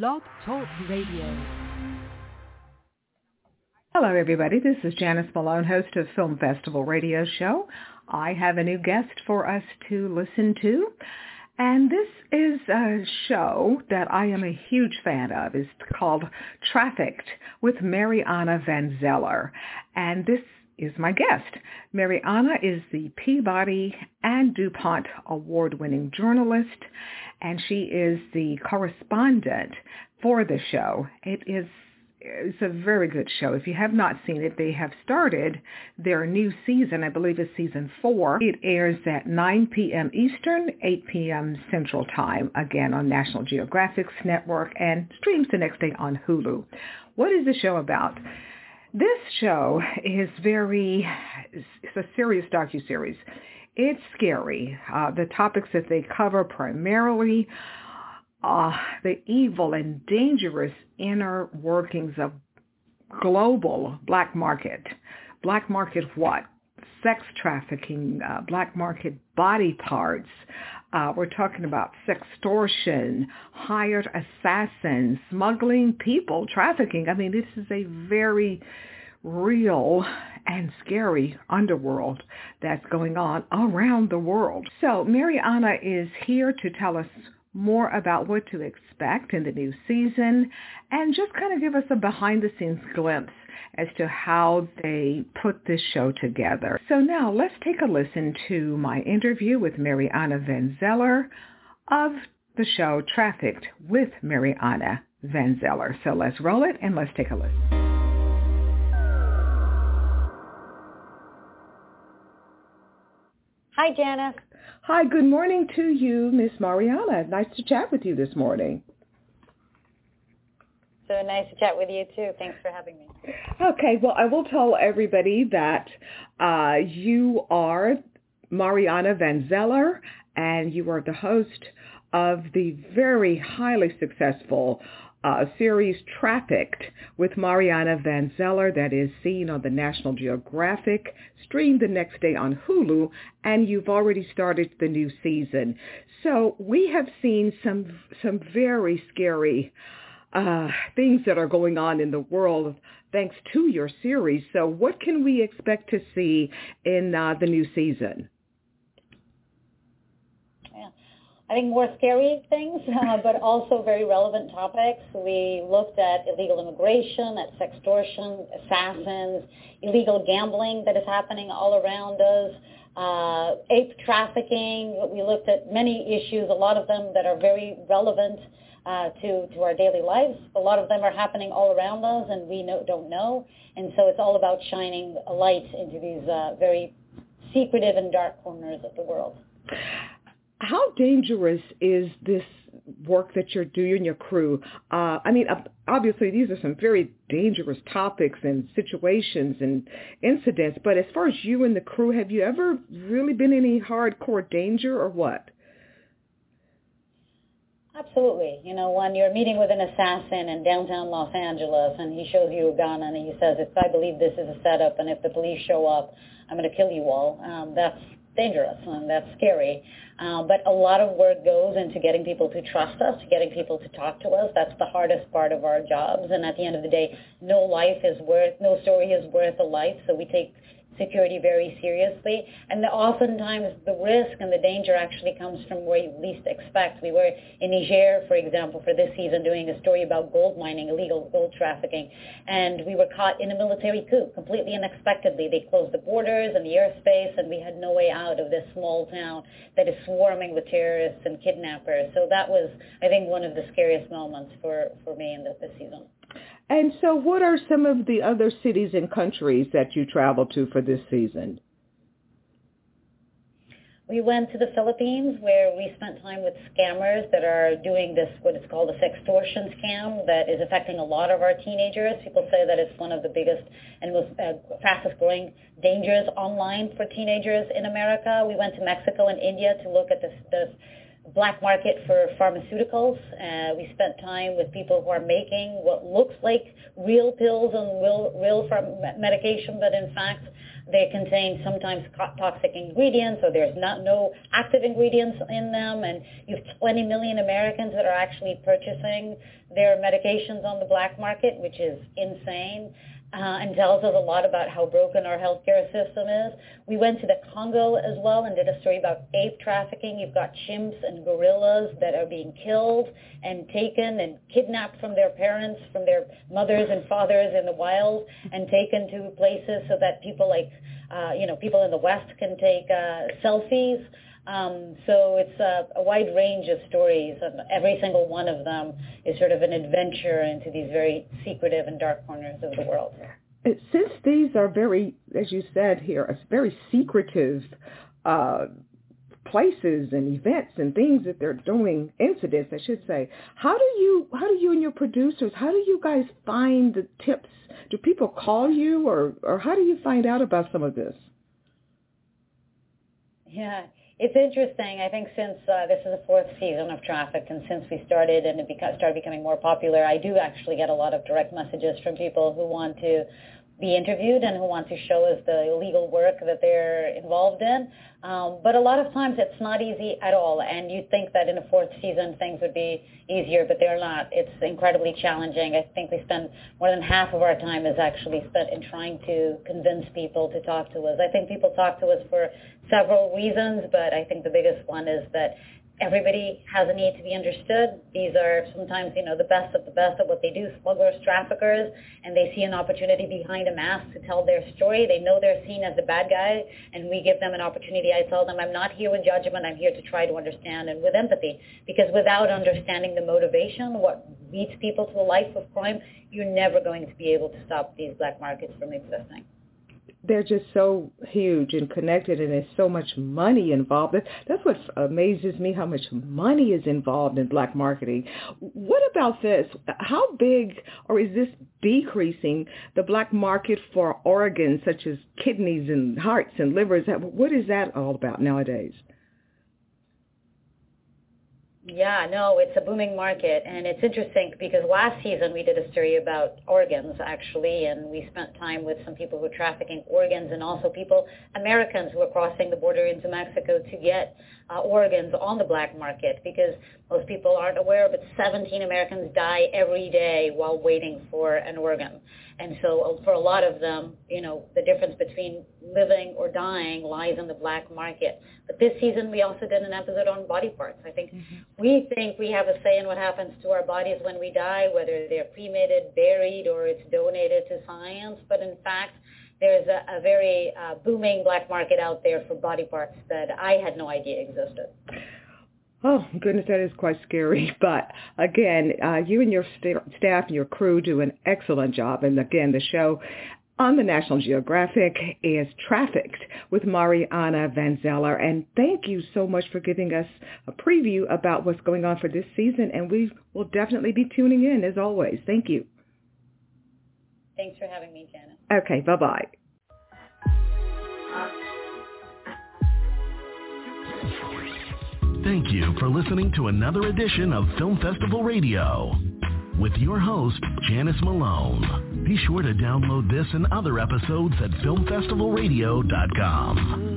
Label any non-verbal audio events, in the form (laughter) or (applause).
Blog Talk Radio. Hello, everybody. This is Janice Malone, host of Film Festival Radio Show. I have a new guest for us to listen to. And this is a show that I am a huge fan of. It's called Trafficked with Mariana Van Zeller. And this is my guest. Mariana is the Peabody and DuPont award-winning journalist, and she is the correspondent for the show. It is it's a very good show. If you have not seen it, they have started their new season. I believe it's season four. It airs at 9 p.m. Eastern, 8 p.m. Central Time, again on National Geographic's network, and streams the next day on Hulu. What is the show about? This show is very, it's a serious docu-series. It's scary. Uh, the topics that they cover primarily uh, the evil and dangerous inner workings of global black market. Black market what? Sex trafficking, uh, black market body parts. Uh, we're talking about sextortion, hired assassins, smuggling people, trafficking. I mean, this is a very real and scary underworld that's going on around the world. So Mariana is here to tell us more about what to expect in the new season and just kind of give us a behind-the-scenes glimpse as to how they put this show together. So now let's take a listen to my interview with Mariana Van Zeller of the show Trafficked with Mariana Van Zeller. So let's roll it and let's take a listen. Hi, Janice. Hi, good morning to you, Miss Mariana. Nice to chat with you this morning. So nice to chat with you too. Thanks for having me. Okay, well, I will tell everybody that uh, you are Mariana Van Zeller, and you are the host of the very highly successful uh, series Trafficked with Mariana Van Zeller that is seen on the National Geographic, streamed the next day on Hulu, and you've already started the new season. So we have seen some some very scary uh, things that are going on in the world thanks to your series. So what can we expect to see in uh, the new season? I think more scary things, (laughs) uh, but also very relevant topics. We looked at illegal immigration, at sextortion, assassins, illegal gambling that is happening all around us, uh, ape trafficking. We looked at many issues, a lot of them that are very relevant uh, to, to our daily lives. A lot of them are happening all around us and we know, don't know. And so it's all about shining a light into these uh, very secretive and dark corners of the world how dangerous is this work that you're doing, your crew? Uh, I mean, obviously these are some very dangerous topics and situations and incidents, but as far as you and the crew, have you ever really been in any hardcore danger or what? Absolutely. You know, when you're meeting with an assassin in downtown Los Angeles and he shows you a gun and he says, if I believe this is a setup and if the police show up, I'm going to kill you all, um, that's dangerous and that's scary. Uh, but a lot of work goes into getting people to trust us, to getting people to talk to us. That's the hardest part of our jobs. And at the end of the day, no life is worth, no story is worth a life. So we take security very seriously. And the, oftentimes the risk and the danger actually comes from where you least expect. We were in Niger, for example, for this season doing a story about gold mining, illegal gold trafficking. And we were caught in a military coup completely unexpectedly. They closed the borders and the airspace and we had no way out of this small town that is swarming with terrorists and kidnappers. So that was, I think, one of the scariest moments for, for me in this, this season. And so what are some of the other cities and countries that you travel to for this season? We went to the Philippines where we spent time with scammers that are doing this, what is called a sextortion scam that is affecting a lot of our teenagers. People say that it's one of the biggest and most uh, fastest growing dangers online for teenagers in America. We went to Mexico and India to look at this, this black market for pharmaceuticals. Uh, we spent time with people who are making what looks like real pills and real, real from medication, but in fact They contain sometimes toxic ingredients, or there's not no active ingredients in them, and you have 20 million Americans that are actually purchasing their medications on the black market, which is insane uh, and tells us a lot about how broken our healthcare system is. We went to the Congo as well and did a story about ape trafficking. You've got chimps and gorillas that are being killed and taken and kidnapped from their parents, from their mothers and fathers in the wild, and taken to places so that people like, uh, you know, people in the West can take uh, selfies. Um, so it's a, a, wide range of stories, and every single one of them is sort of an adventure into these very secretive and dark corners of the world. Since these are very, as you said here, very secretive uh, places and events and things that they're doing, incidents, I should say. How do you, how do you and your producers, how do you guys find the tips? Do people call you, or or how do you find out about some of this? Yeah, it's interesting. I think since uh, this is the fourth season of Traffic, and since we started and it beca- started becoming more popular, I do actually get a lot of direct messages from people who want to be interviewed and who want to show us the illegal work that they're involved in. Um, but a lot of times it's not easy at all. And you'd think that in a fourth season things would be easier, but they're not. It's incredibly challenging. I think we spend more than half of our time is actually spent in trying to convince people to talk to us. I think people talk to us for several reasons, but I think the biggest one is that everybody has a need to be understood. These are sometimes, you know, the best of the best at what they do, smugglers, traffickers, and they see an opportunity behind a mask to tell their story. They know they're seen as the bad guy, and we give them an opportunity. I tell them, I'm not here with judgment. I'm here to try to understand and with empathy, because without understanding the motivation, what leads people to a life of crime, you're never going to be able to stop these black markets from existing they're just so huge and connected and there's so much money involved. That's what amazes me, how much money is involved in black marketing. What about this? How big or is this decreasing the black market for organs such as kidneys and hearts and livers? What is that all about nowadays? Yeah, no, it's a booming market, and it's interesting because last season we did a story about organs actually, and we spent time with some people who were trafficking organs, and also people, Americans who were crossing the border into Mexico to get uh, organs on the black market because most people aren't aware, but 17 Americans die every day while waiting for an organ. And so uh, for a lot of them, you know, the difference between living or dying lies in the black market. But this season we also did an episode on body parts. I think mm-hmm. We think we have a say in what happens to our bodies when we die, whether they're cremated, buried, or it's donated to science. But in fact, there's a, a very uh, booming black market out there for body parts that I had no idea existed. Oh goodness, that is quite scary. (laughs) But again, uh, you and your st- staff and your crew do an excellent job. And again, the show on the National Geographic is Trafficked with Mariana Van Zeller. And thank you so much for giving us a preview about what's going on for this season. And we will definitely be tuning in as always. Thank you. Thanks for having me, Janet. Okay, bye-bye. Thank you for listening to another edition of Film Festival Radio with your host, Janice Malone. Be sure to download this and other episodes at filmfestivalradio.com.